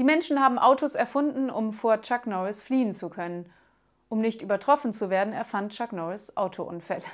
Die Menschen haben Autos erfunden, um vor Chuck Norris fliehen zu können. Um nicht übertroffen zu werden, erfand Chuck Norris Autounfälle.